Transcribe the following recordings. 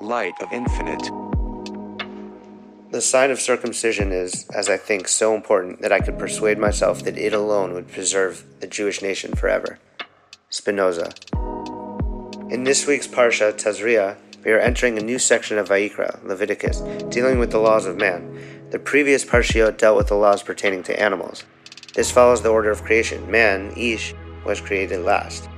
light of infinite. The sign of circumcision is, as I think, so important that I could persuade myself that it alone would preserve the Jewish nation forever. Spinoza. In this week's Parsha, Tazria, we are entering a new section of Vayikra, Leviticus, dealing with the laws of man. The previous Parshiot dealt with the laws pertaining to animals. This follows the order of creation. Man, Ish, was created last.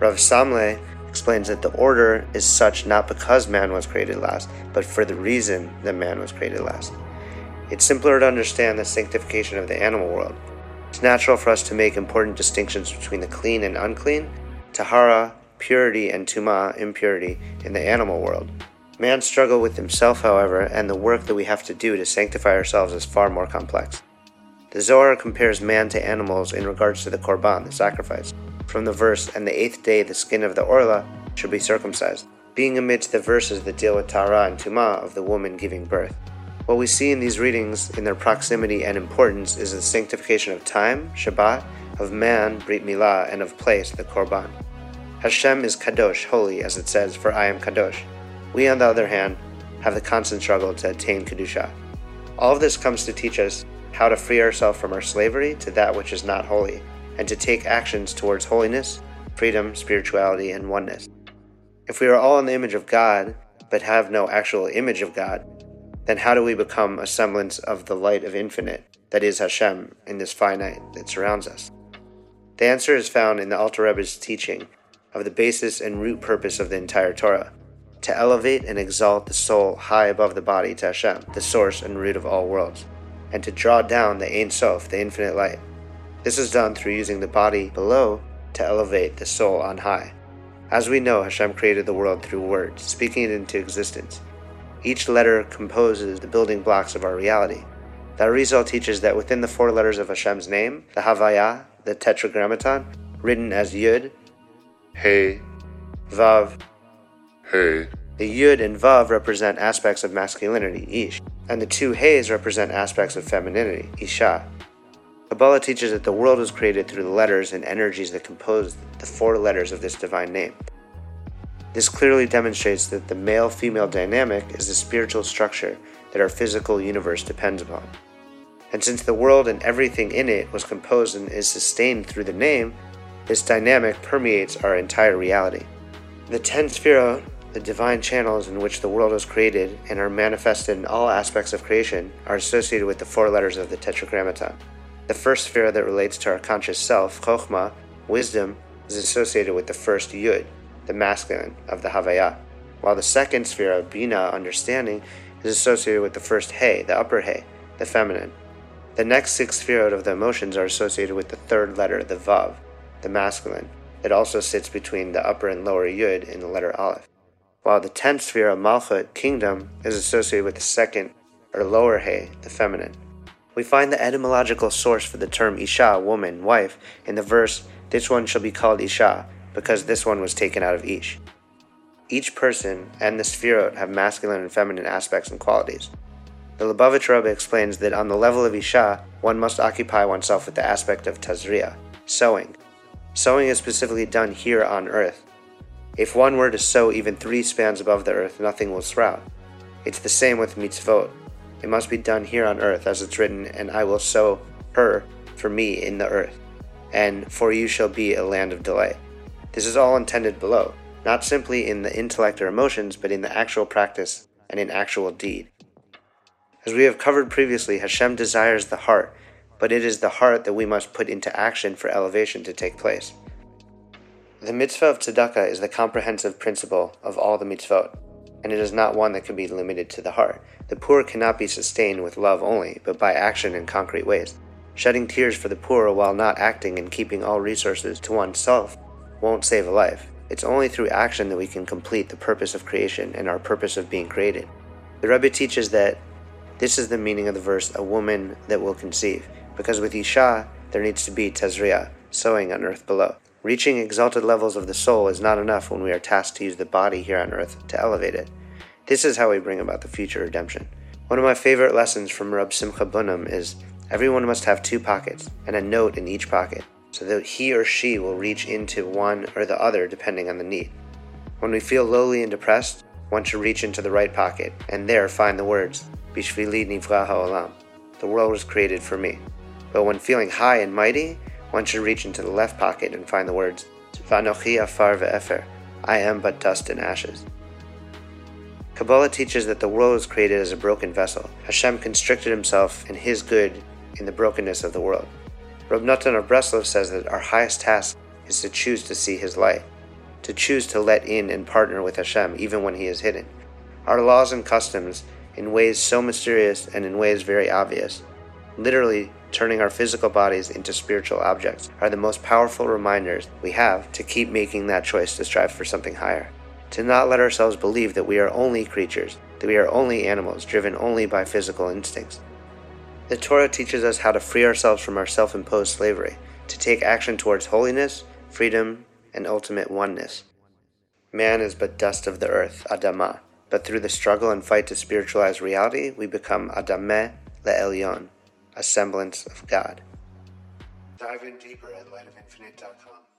Rav Samlai explains that the order is such not because man was created last, but for the reason that man was created last. It's simpler to understand the sanctification of the animal world. It's natural for us to make important distinctions between the clean and unclean, tahara, purity, and tuma, impurity, in the animal world. Man's struggle with himself, however, and the work that we have to do to sanctify ourselves is far more complex. The Zohar compares man to animals in regards to the korban, the sacrifice from the verse, and the eighth day the skin of the orla should be circumcised, being amidst the verses that deal with Tahara and Tuma of the woman giving birth. What we see in these readings, in their proximity and importance, is the sanctification of time, Shabbat, of man, Brit Milah, and of place, the Korban. Hashem is Kadosh, holy, as it says, for I am Kadosh. We, on the other hand, have the constant struggle to attain Kedusha. All of this comes to teach us how to free ourselves from our slavery to that which is not holy, and to take actions towards holiness, freedom, spirituality, and oneness. If we are all in the image of God, but have no actual image of God, then how do we become a semblance of the light of infinite, that is Hashem, in this finite that surrounds us? The answer is found in the Alter Rebbe's teaching of the basis and root purpose of the entire Torah to elevate and exalt the soul high above the body to Hashem, the source and root of all worlds, and to draw down the Ein Sof, the infinite light. This is done through using the body below to elevate the soul on high. As we know, Hashem created the world through words, speaking it into existence. Each letter composes the building blocks of our reality. The Arizal teaches that within the four letters of Hashem's name, the Havaya, the Tetragrammaton, written as Yud, Hey, Vav, hey, the Yud and Vav represent aspects of masculinity, Ish, and the two Heys represent aspects of femininity, Isha. Kabbalah teaches that the world was created through the letters and energies that compose the four letters of this divine name. This clearly demonstrates that the male female dynamic is the spiritual structure that our physical universe depends upon. And since the world and everything in it was composed and is sustained through the name, this dynamic permeates our entire reality. The ten sphirot, the divine channels in which the world was created and are manifested in all aspects of creation, are associated with the four letters of the Tetragrammaton. The first sphere that relates to our conscious self, Chokhmah, wisdom, is associated with the first Yud, the masculine of the Havaya, while the second sphere of Bina, understanding, is associated with the first He, the upper He, the feminine. The next six spheres of the emotions are associated with the third letter, the Vav, the masculine. It also sits between the upper and lower Yud in the letter Aleph. While the tenth sphere of Malchut, kingdom, is associated with the second or lower He, the feminine. We find the etymological source for the term Isha, woman, wife, in the verse, This one shall be called Isha, because this one was taken out of Ish. Each person and the Sphirot have masculine and feminine aspects and qualities. The Lubavitch Rebbe explains that on the level of Isha, one must occupy oneself with the aspect of Tazria, sowing. Sowing is specifically done here on earth. If one were to sow even three spans above the earth, nothing will sprout. It's the same with mitzvot. It must be done here on earth, as it's written, and I will sow her for me in the earth, and for you shall be a land of delight. This is all intended below, not simply in the intellect or emotions, but in the actual practice and in actual deed. As we have covered previously, Hashem desires the heart, but it is the heart that we must put into action for elevation to take place. The mitzvah of tzedakah is the comprehensive principle of all the mitzvot, and it is not one that can be limited to the heart. The poor cannot be sustained with love only, but by action in concrete ways. Shedding tears for the poor while not acting and keeping all resources to oneself won't save a life. It's only through action that we can complete the purpose of creation and our purpose of being created. The Rebbe teaches that this is the meaning of the verse, a woman that will conceive, because with Isha, there needs to be Tazria, sowing on earth below. Reaching exalted levels of the soul is not enough when we are tasked to use the body here on earth to elevate it. This is how we bring about the future redemption. One of my favorite lessons from Rab Simcha Bunim is everyone must have two pockets and a note in each pocket so that he or she will reach into one or the other depending on the need. When we feel lowly and depressed, one should reach into the right pocket and there find the words, Bishvili nivra ha'olam. The world was created for me. But when feeling high and mighty, one should reach into the left pocket and find the words, Vanochi afar ve'efer. I am but dust and ashes. Kabbalah teaches that the world was created as a broken vessel. Hashem constricted himself and his good in the brokenness of the world. Rab Natan of Breslov says that our highest task is to choose to see his light, to choose to let in and partner with Hashem even when he is hidden. Our laws and customs, in ways so mysterious and in ways very obvious, literally turning our physical bodies into spiritual objects, are the most powerful reminders we have to keep making that choice to strive for something higher to not let ourselves believe that we are only creatures, that we are only animals driven only by physical instincts. The Torah teaches us how to free ourselves from our self imposed slavery, to take action towards holiness, freedom, and ultimate oneness. Man is but dust of the earth, Adamah, but through the struggle and fight to spiritualize reality, we become Adameh Le'elyon, a semblance of God. Dive in deeper at lightofinfinite.com.